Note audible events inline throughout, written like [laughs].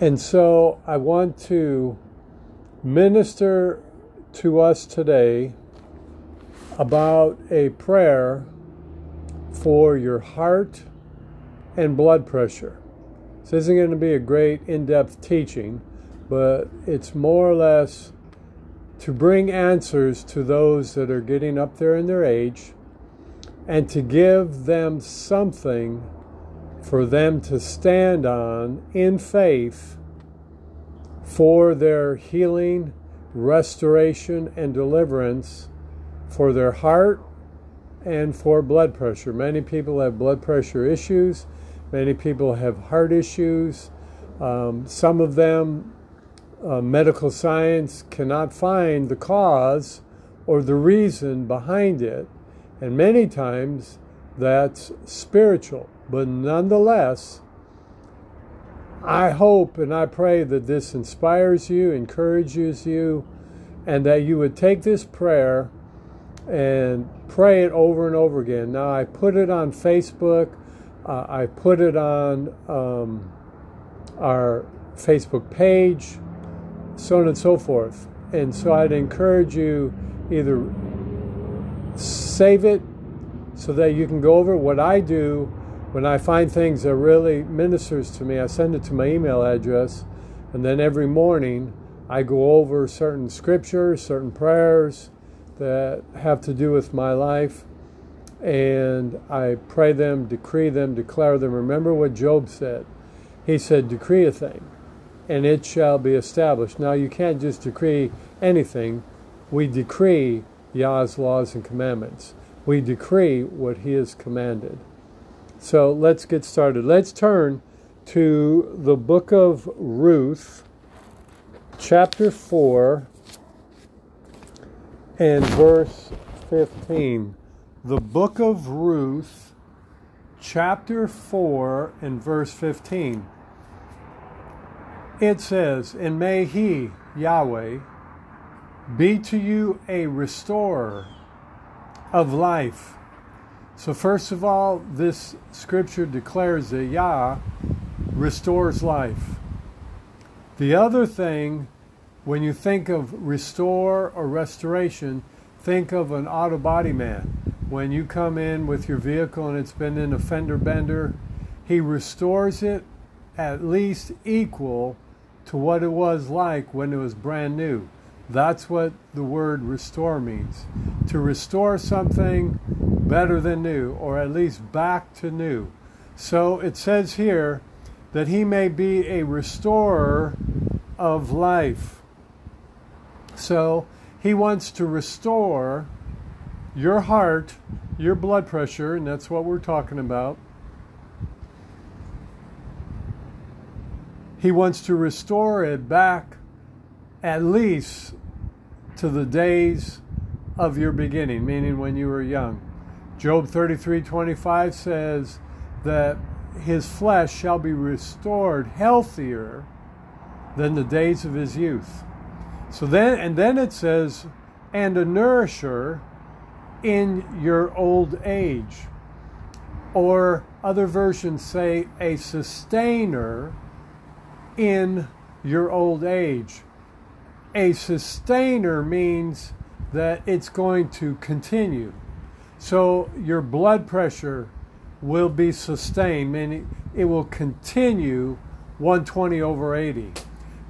And so I want to minister to us today about a prayer for your heart and blood pressure. This isn't going to be a great in depth teaching, but it's more or less to bring answers to those that are getting up there in their age and to give them something for them to stand on in faith for their healing, restoration, and deliverance for their heart and for blood pressure. Many people have blood pressure issues, many people have heart issues. Um, some of them, uh, medical science cannot find the cause or the reason behind it. And many times that's spiritual. But nonetheless, I hope and I pray that this inspires you, encourages you, and that you would take this prayer and pray it over and over again. Now, I put it on Facebook, uh, I put it on um, our Facebook page, so on and so forth. And so I'd encourage you either save it so that you can go over what I do when I find things that really ministers to me. I send it to my email address, and then every morning I go over certain scriptures, certain prayers that have to do with my life, and I pray them, decree them, declare them. Remember what Job said. He said, Decree a thing, and it shall be established. Now, you can't just decree anything. We decree Yah's laws and commandments. We decree what He has commanded. So let's get started. Let's turn to the book of Ruth, chapter 4, and verse 15. The book of Ruth, chapter 4, and verse 15. It says, And may He, Yahweh, be to you a restorer of life. So, first of all, this scripture declares that Yah restores life. The other thing, when you think of restore or restoration, think of an auto body man. When you come in with your vehicle and it's been in a fender bender, he restores it at least equal to what it was like when it was brand new. That's what the word restore means. To restore something better than new, or at least back to new. So it says here that he may be a restorer of life. So he wants to restore your heart, your blood pressure, and that's what we're talking about. He wants to restore it back at least to the days of your beginning, meaning when you were young. Job 33:25 says that his flesh shall be restored healthier than the days of his youth. So then and then it says and a nourisher in your old age. Or other versions say a sustainer in your old age. A sustainer means that it's going to continue. So your blood pressure will be sustained, meaning it will continue 120 over 80.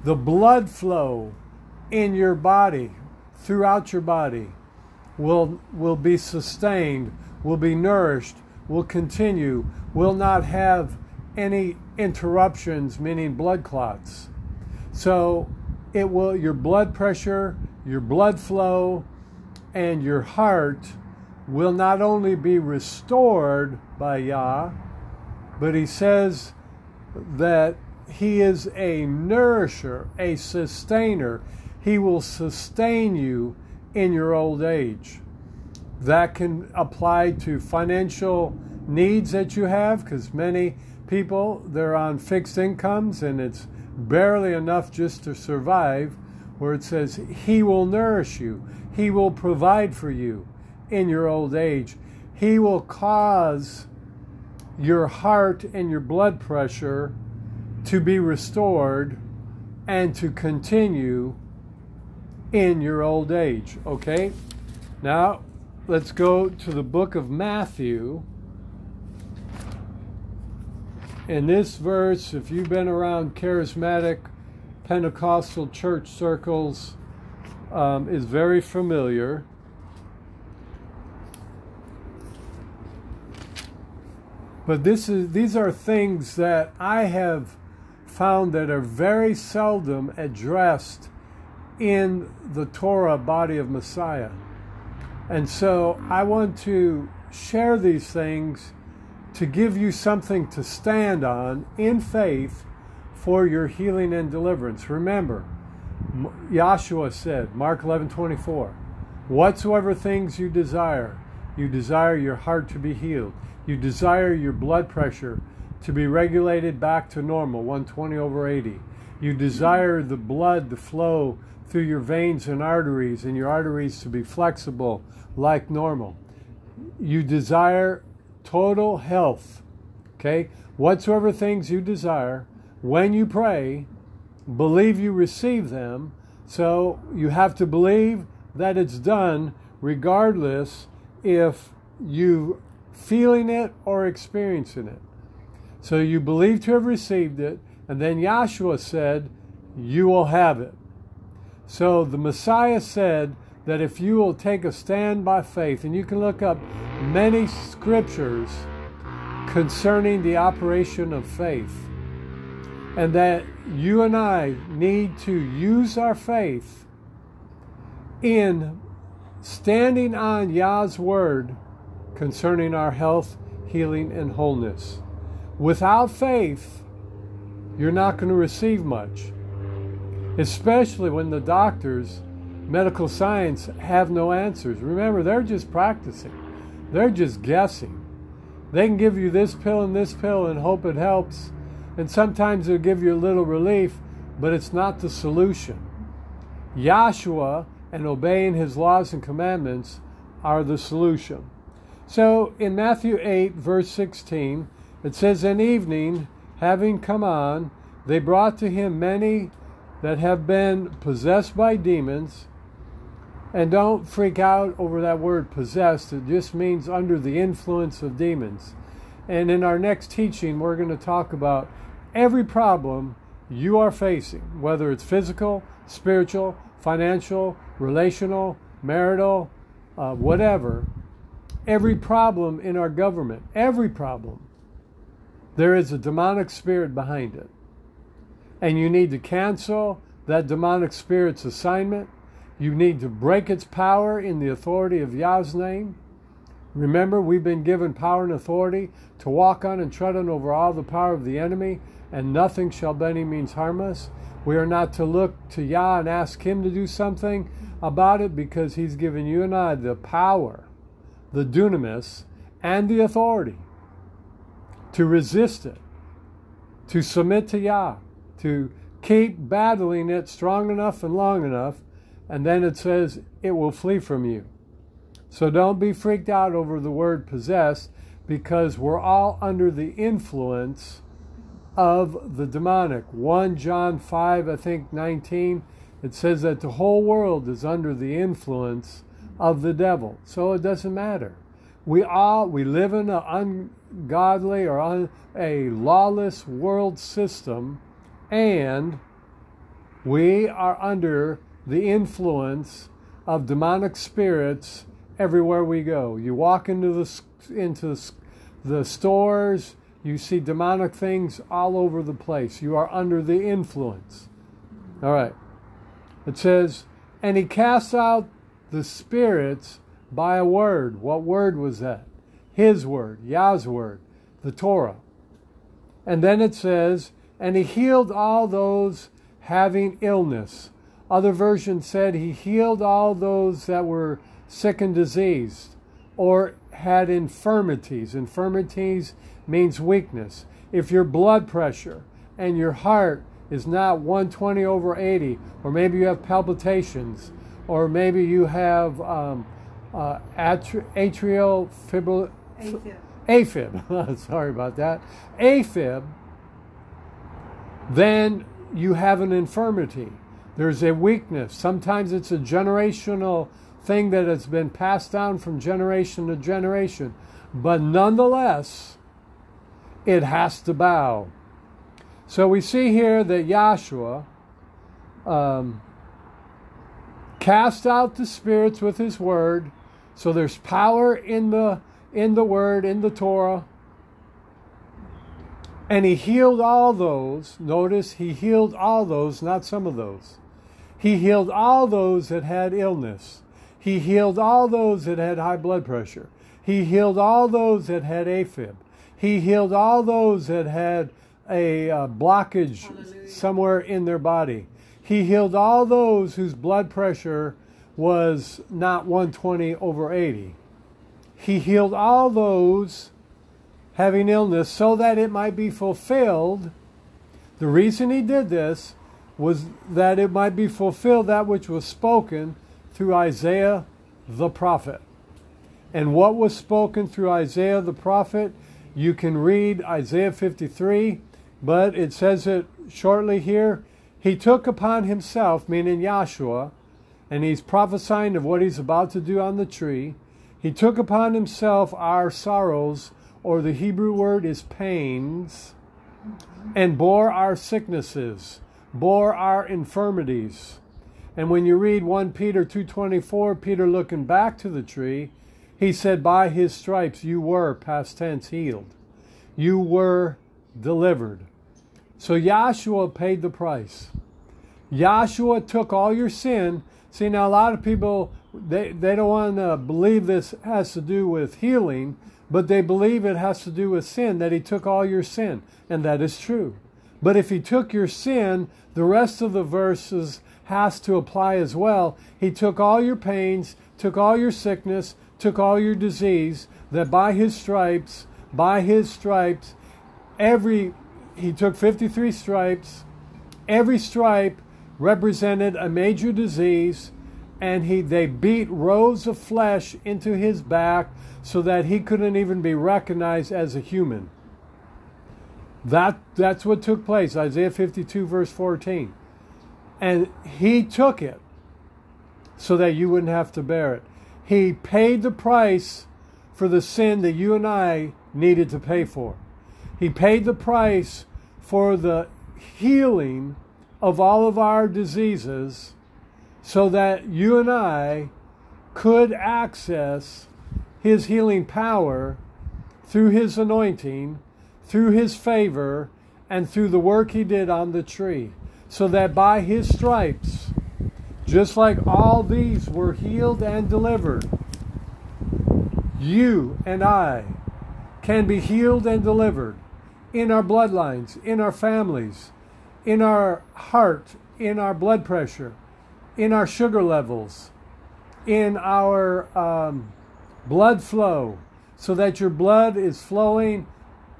The blood flow in your body, throughout your body, will, will be sustained, will be nourished, will continue, will not have any interruptions, meaning blood clots. So it will your blood pressure, your blood flow, and your heart will not only be restored by Yah, but he says that he is a nourisher, a sustainer. He will sustain you in your old age. That can apply to financial needs that you have because many people they're on fixed incomes and it's barely enough just to survive, where it says, He will nourish you, He will provide for you in your old age, He will cause your heart and your blood pressure to be restored and to continue in your old age. Okay? Now, let's go to the book of Matthew. In this verse, if you've been around charismatic Pentecostal church circles, um, is very familiar. But this is these are things that I have found that are very seldom addressed in the Torah body of Messiah. And so I want to share these things to give you something to stand on in faith for your healing and deliverance. Remember, Yahshua said, Mark 11 24, whatsoever things you desire, you desire your heart to be healed. You desire your blood pressure to be regulated back to normal, 120 over 80. You desire the blood to flow through your veins and arteries and your arteries to be flexible like normal. You desire total health. Okay? Whatsoever things you desire, when you pray, believe you receive them. So you have to believe that it's done regardless if you feeling it or experiencing it. So you believe to have received it, and then Yahshua said, You will have it. So the Messiah said that if you will take a stand by faith, and you can look up many scriptures concerning the operation of faith, and that you and I need to use our faith in standing on Yah's word concerning our health, healing, and wholeness. Without faith, you're not going to receive much, especially when the doctors, medical science, have no answers. Remember, they're just practicing, they're just guessing. They can give you this pill and this pill and hope it helps, and sometimes they'll give you a little relief, but it's not the solution. Yahshua and obeying his laws and commandments are the solution. So in Matthew 8, verse 16, it says, In evening, having come on, they brought to him many that have been possessed by demons. And don't freak out over that word possessed, it just means under the influence of demons. And in our next teaching, we're going to talk about every problem you are facing, whether it's physical, spiritual, financial, relational, marital, uh, whatever every problem in our government, every problem, there is a demonic spirit behind it. And you need to cancel that demonic spirit's assignment. You need to break its power in the authority of Yah's name. Remember, we've been given power and authority to walk on and tread on over all the power of the enemy, and nothing shall by any means harm us. We are not to look to Yah and ask Him to do something about it because He's given you and I the power the dunamis, and the authority to resist it, to submit to Yah, to keep battling it strong enough and long enough, and then it says it will flee from you. So don't be freaked out over the word possessed because we're all under the influence of the demonic. 1 John 5, I think 19, it says that the whole world is under the influence of the devil. So it doesn't matter. We all we live in an ungodly or un, a lawless world system, and we are under the influence of demonic spirits everywhere we go. You walk into the into the stores, you see demonic things all over the place. You are under the influence. All right. It says, and he casts out the spirits by a word. What word was that? His word, Yah's word, the Torah. And then it says, and he healed all those having illness. Other versions said he healed all those that were sick and diseased or had infirmities. Infirmities means weakness. If your blood pressure and your heart is not 120 over 80, or maybe you have palpitations, or maybe you have um, uh, atri- atrial fibril- AFib. AFib. [laughs] Sorry about that. AFib. then you have an infirmity. There's a weakness. Sometimes it's a generational thing that has been passed down from generation to generation. But nonetheless, it has to bow. So we see here that Yahshua um, cast out the spirits with his word. So there's power in the in the word, in the Torah. And he healed all those. Notice he healed all those, not some of those. He healed all those that had illness. He healed all those that had high blood pressure. He healed all those that had AFib. He healed all those that had a uh, blockage Hallelujah. somewhere in their body. He healed all those whose blood pressure was not 120 over 80. He healed all those having illness so that it might be fulfilled. The reason he did this was that it might be fulfilled that which was spoken through Isaiah the prophet. And what was spoken through Isaiah the prophet, you can read Isaiah 53, but it says it shortly here. He took upon himself, meaning Yahshua, and he's prophesying of what he's about to do on the tree. He took upon himself our sorrows, or the Hebrew word is pains, and bore our sicknesses, bore our infirmities. And when you read 1 Peter 2:24, Peter looking back to the tree, he said by his stripes you were past tense healed. You were delivered. So Yahshua paid the price. Yahshua took all your sin. See now a lot of people they, they don't want to believe this has to do with healing, but they believe it has to do with sin, that he took all your sin. And that is true. But if he took your sin, the rest of the verses has to apply as well. He took all your pains, took all your sickness, took all your disease, that by his stripes, by his stripes, every he took 53 stripes, every stripe represented a major disease, and he they beat rows of flesh into his back so that he couldn't even be recognized as a human. That that's what took place, Isaiah 52 verse 14. And he took it so that you wouldn't have to bear it. He paid the price for the sin that you and I needed to pay for. He paid the price for the healing of all of our diseases so that you and I could access his healing power through his anointing, through his favor, and through the work he did on the tree so that by his stripes, just like all these were healed and delivered, you and I can be healed and delivered in our bloodlines, in our families, in our heart, in our blood pressure, in our sugar levels, in our um, blood flow, so that your blood is flowing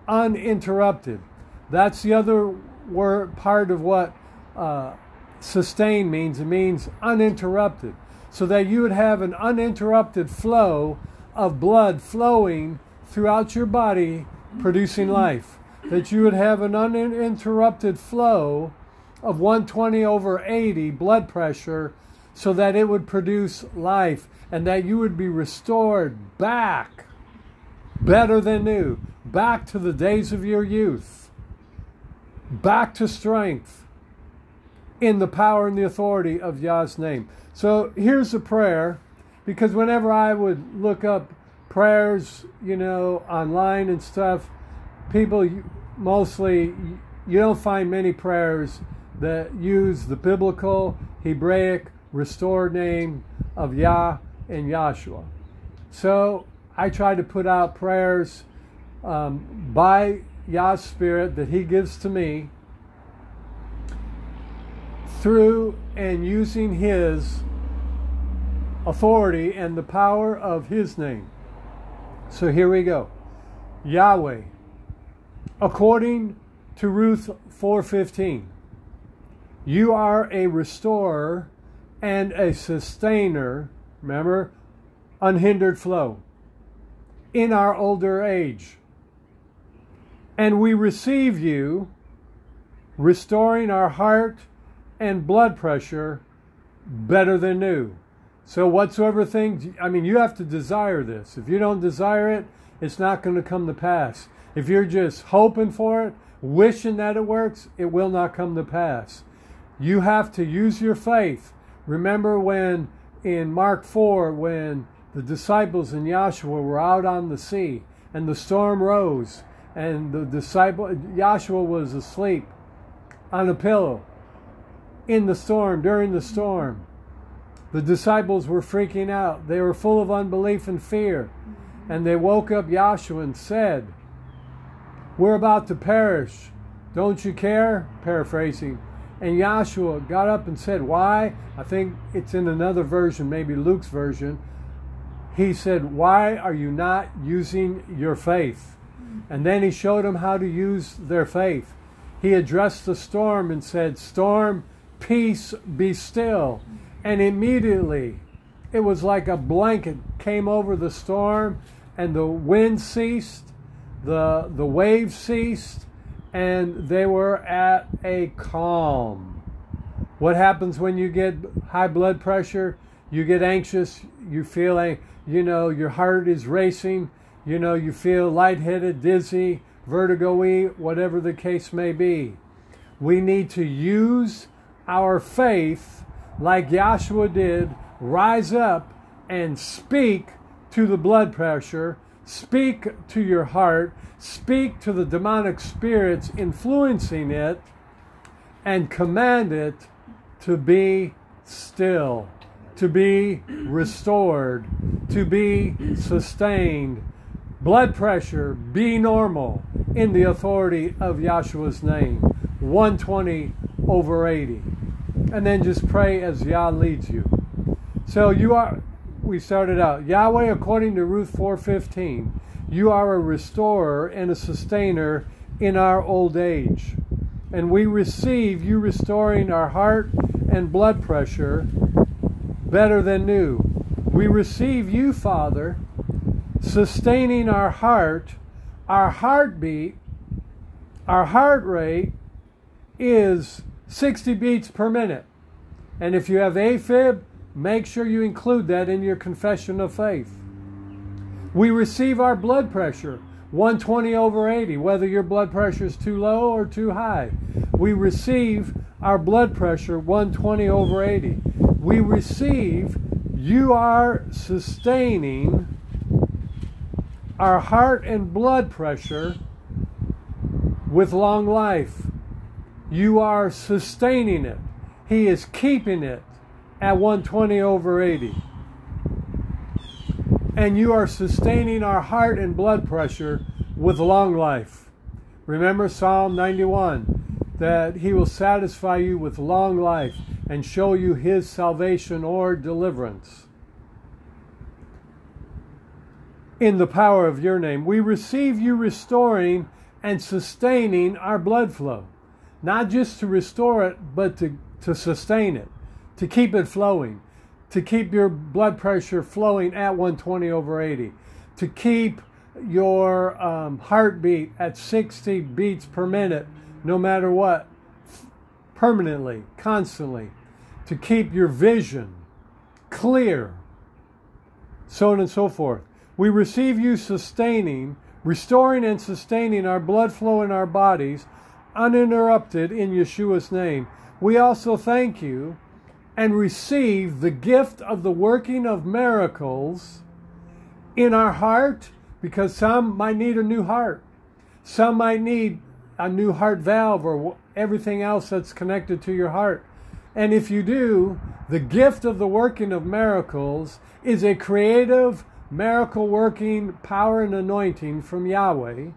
uninterrupted. That's the other word, part of what uh, sustain means. It means uninterrupted. So that you would have an uninterrupted flow of blood flowing throughout your body, producing life. That you would have an uninterrupted flow of 120 over 80 blood pressure so that it would produce life and that you would be restored back better than new, back to the days of your youth, back to strength, in the power and the authority of Yah's name. So here's a prayer, because whenever I would look up prayers, you know, online and stuff, people mostly, you don't find many prayers that use the biblical, Hebraic, restored name of Yah and Yahshua. So I try to put out prayers um, by Yah's Spirit that He gives to me through and using His authority and the power of His name. So here we go. Yahweh, according to Ruth 4:15, you are a restorer and a sustainer, remember, unhindered flow in our older age. And we receive you restoring our heart and blood pressure better than new. So, whatsoever things, I mean, you have to desire this. If you don't desire it, it's not going to come to pass. If you're just hoping for it, wishing that it works, it will not come to pass. You have to use your faith. Remember when in Mark 4, when the disciples and Yahshua were out on the sea and the storm rose and the disciple Yahshua was asleep on a pillow in the storm during the storm. The disciples were freaking out. They were full of unbelief and fear. And they woke up Yahshua and said, We're about to perish. Don't you care? Paraphrasing. And Yahshua got up and said, Why? I think it's in another version, maybe Luke's version. He said, Why are you not using your faith? And then he showed them how to use their faith. He addressed the storm and said, Storm, peace, be still. And immediately it was like a blanket came over the storm, and the wind ceased, the, the waves ceased, and they were at a calm. What happens when you get high blood pressure? You get anxious, you feel, a, you know, your heart is racing, you know, you feel lightheaded, dizzy, vertigo whatever the case may be. We need to use our faith like Yahshua did, rise up and speak to the blood pressure, speak to your heart, speak to the demonic spirits influencing it, and command it to be still, to be restored, to be sustained. Blood pressure, be normal in the authority of Yahshua's name. 120 over 80. And then just pray as Yah leads you. So you are we started out Yahweh according to Ruth 4:15 you are a restorer and a sustainer in our old age and we receive you restoring our heart and blood pressure better than new we receive you father sustaining our heart our heartbeat our heart rate is 60 beats per minute and if you have AFib Make sure you include that in your confession of faith. We receive our blood pressure 120 over 80, whether your blood pressure is too low or too high. We receive our blood pressure 120 over 80. We receive, you are sustaining our heart and blood pressure with long life. You are sustaining it. He is keeping it at 120 over 80. And you are sustaining our heart and blood pressure with long life. Remember Psalm 91 that He will satisfy you with long life and show you His salvation or deliverance. In the power of your name, we receive you restoring and sustaining our blood flow. Not just to restore it, but to, to sustain it to keep it flowing, to keep your blood pressure flowing at 120 over 80, to keep your um, heartbeat at 60 beats per minute, no matter what, permanently, constantly, to keep your vision clear, so on and so forth. We receive you sustaining, restoring and sustaining our blood flow in our bodies uninterrupted in Yeshua's name. We also thank you and receive the gift of the working of miracles in our heart because some might need a new heart. Some might need a new heart valve or everything else that's connected to your heart. And if you do, the gift of the working of miracles is a creative, miracle working power and anointing from Yahweh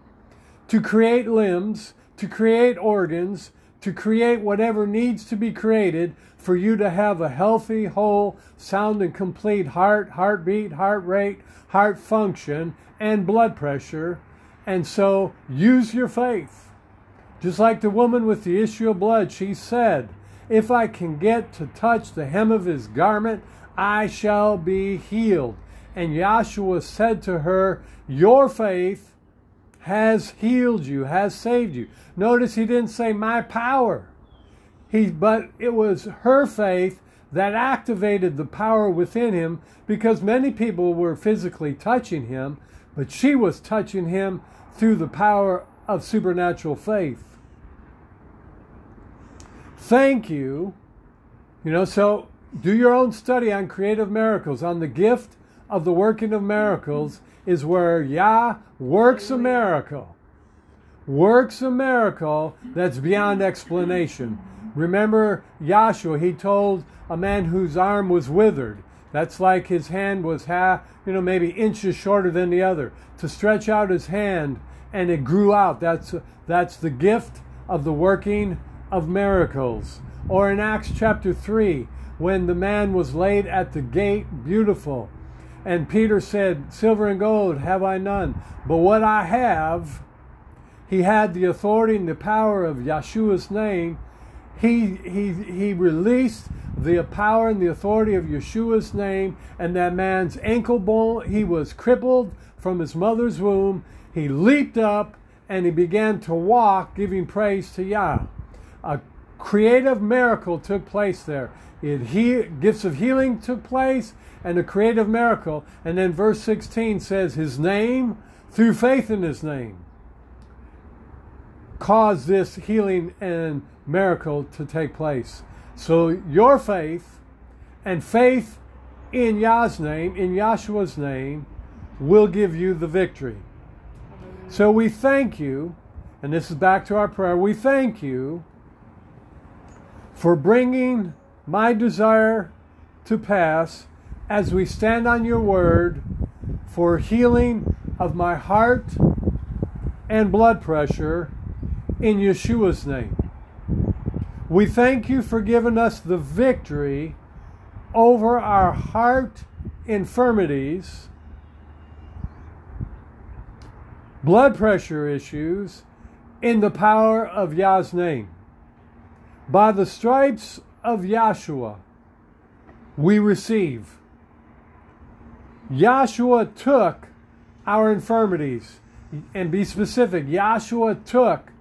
to create limbs, to create organs, to create whatever needs to be created for you to have a healthy, whole, sound, and complete heart, heartbeat, heart rate, heart function, and blood pressure. And so use your faith. Just like the woman with the issue of blood, she said, If I can get to touch the hem of his garment, I shall be healed. And Yahshua said to her, Your faith has healed you, has saved you. Notice he didn't say my power. He, but it was her faith that activated the power within him because many people were physically touching him, but she was touching him through the power of supernatural faith. Thank you. You know, so do your own study on creative miracles, on the gift of the working of miracles, is where Yah works a miracle. Works a miracle that's beyond explanation. Remember Yahshua, he told a man whose arm was withered. That's like his hand was half, you know, maybe inches shorter than the other. To stretch out his hand and it grew out. That's that's the gift of the working of miracles. Or in Acts chapter 3, when the man was laid at the gate, beautiful. And Peter said, Silver and gold have I none, but what I have, he had the authority and the power of Yeshua's name. He, he, he released the power and the authority of Yeshua's name, and that man's ankle bone, he was crippled from his mother's womb. He leaped up and he began to walk, giving praise to Yah. A creative miracle took place there. It he, gifts of healing took place and a creative miracle. And then verse 16 says, His name, through faith in His name, caused this healing and miracle to take place. So your faith and faith in Yah's name, in Yahshua's name, will give you the victory. So we thank you, and this is back to our prayer. We thank you for bringing my desire to pass as we stand on your word for healing of my heart and blood pressure in Yeshua's name. We thank you for giving us the victory over our heart infirmities, blood pressure issues, in the power of Yah's name. By the stripes of Yahshua, we receive. Yahshua took our infirmities. And be specific, Yahshua took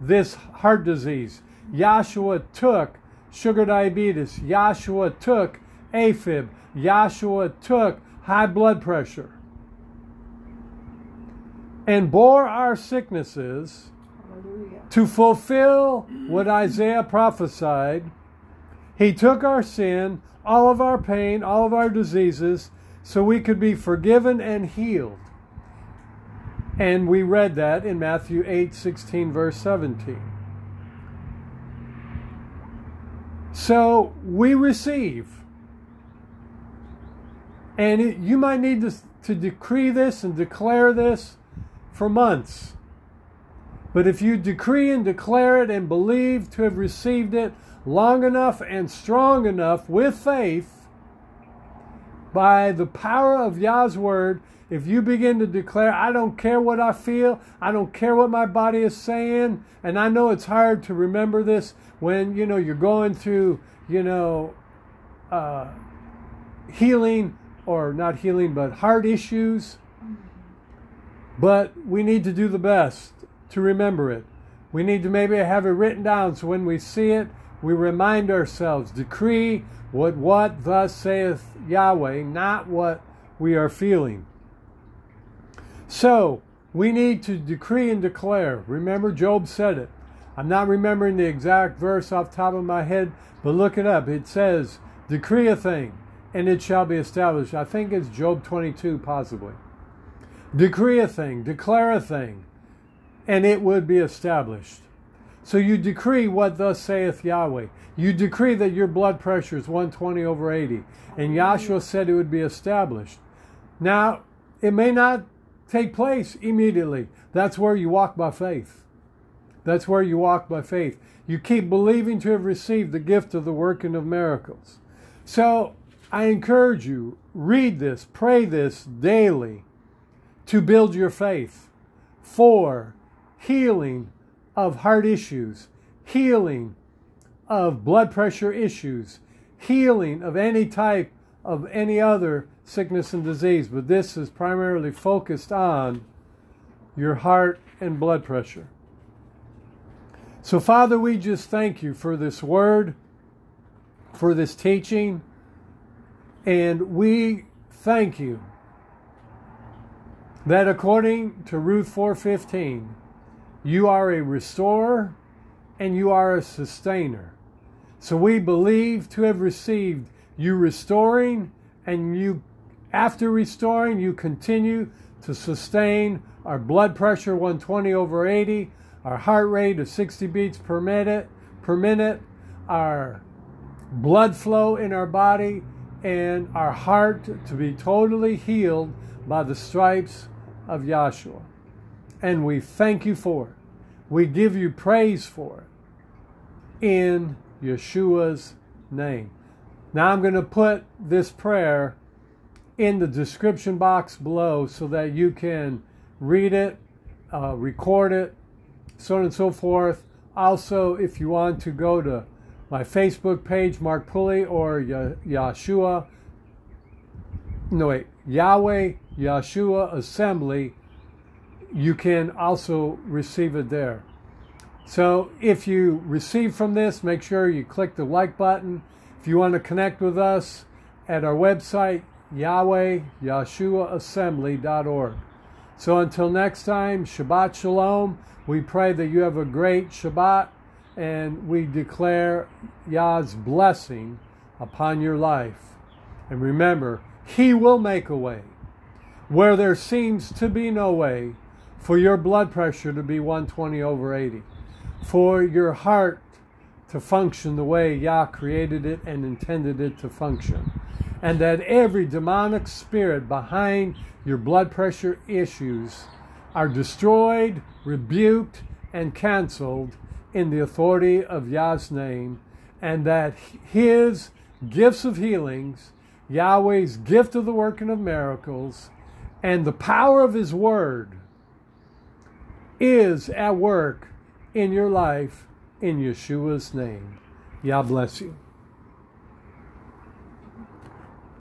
this heart disease. Yahshua took sugar diabetes. Yahshua took AFib. Yahshua took high blood pressure. And bore our sicknesses To fulfill what Isaiah prophesied. He took our sin, all of our pain, all of our diseases, so we could be forgiven and healed. And we read that in Matthew 8 16, verse 17. So we receive. And it, you might need to, to decree this and declare this for months. But if you decree and declare it and believe to have received it long enough and strong enough with faith, by the power of Yah's word, if you begin to declare, I don't care what I feel, I don't care what my body is saying, and I know it's hard to remember this when you know you're going through, you know, uh, healing or not healing, but heart issues. But we need to do the best to remember it. We need to maybe have it written down so when we see it, we remind ourselves, decree what what thus saith Yahweh, not what we are feeling. So, we need to decree and declare. Remember, Job said it. I'm not remembering the exact verse off the top of my head, but look it up. It says, Decree a thing, and it shall be established. I think it's Job 22, possibly. Decree a thing, declare a thing, and it would be established. So you decree what thus saith Yahweh. You decree that your blood pressure is 120 over 80. And Yahshua said it would be established. Now, it may not take place immediately. That's where you walk by faith. That's where you walk by faith. You keep believing to have received the gift of the working of miracles. So I encourage you, read this, pray this daily to build your faith for healing of heart issues, healing of blood pressure issues, healing of any type of any other sickness and disease. But this is primarily focused on your heart and blood pressure. So, Father, we just thank you for this word, for this teaching, and we thank you that according to Ruth 4:15, you are a restorer and you are a sustainer. So we believe to have received you restoring and you after restoring you continue to sustain our blood pressure 120 over 80, our heart rate of 60 beats per minute, per minute, our blood flow in our body and our heart to be totally healed by the stripes of Yahshua. And we thank you for it. We give you praise for it in Yeshua's name. Now I'm going to put this prayer in the description box below so that you can read it, uh, record it, so on and so forth. Also, if you want to go to my Facebook page, Mark Pulley, or Yahshua, no wait, Yahweh Yahshua Assembly, you can also receive it there. So if you receive from this, make sure you click the like button. If you want to connect with us at our website, Yahweh Yahshua Assembly.org. So until next time, Shabbat Shalom. We pray that you have a great Shabbat and we declare Yah's blessing upon your life. And remember, He will make a way where there seems to be no way for your blood pressure to be 120 over 80, for your heart to function the way Yah created it and intended it to function, and that every demonic spirit behind your blood pressure issues are destroyed, rebuked, and canceled in the authority of Yah's name, and that His gifts of healings, Yahweh's gift of the working of miracles, and the power of His Word is at work in your life in Yeshua's name. Yah bless you.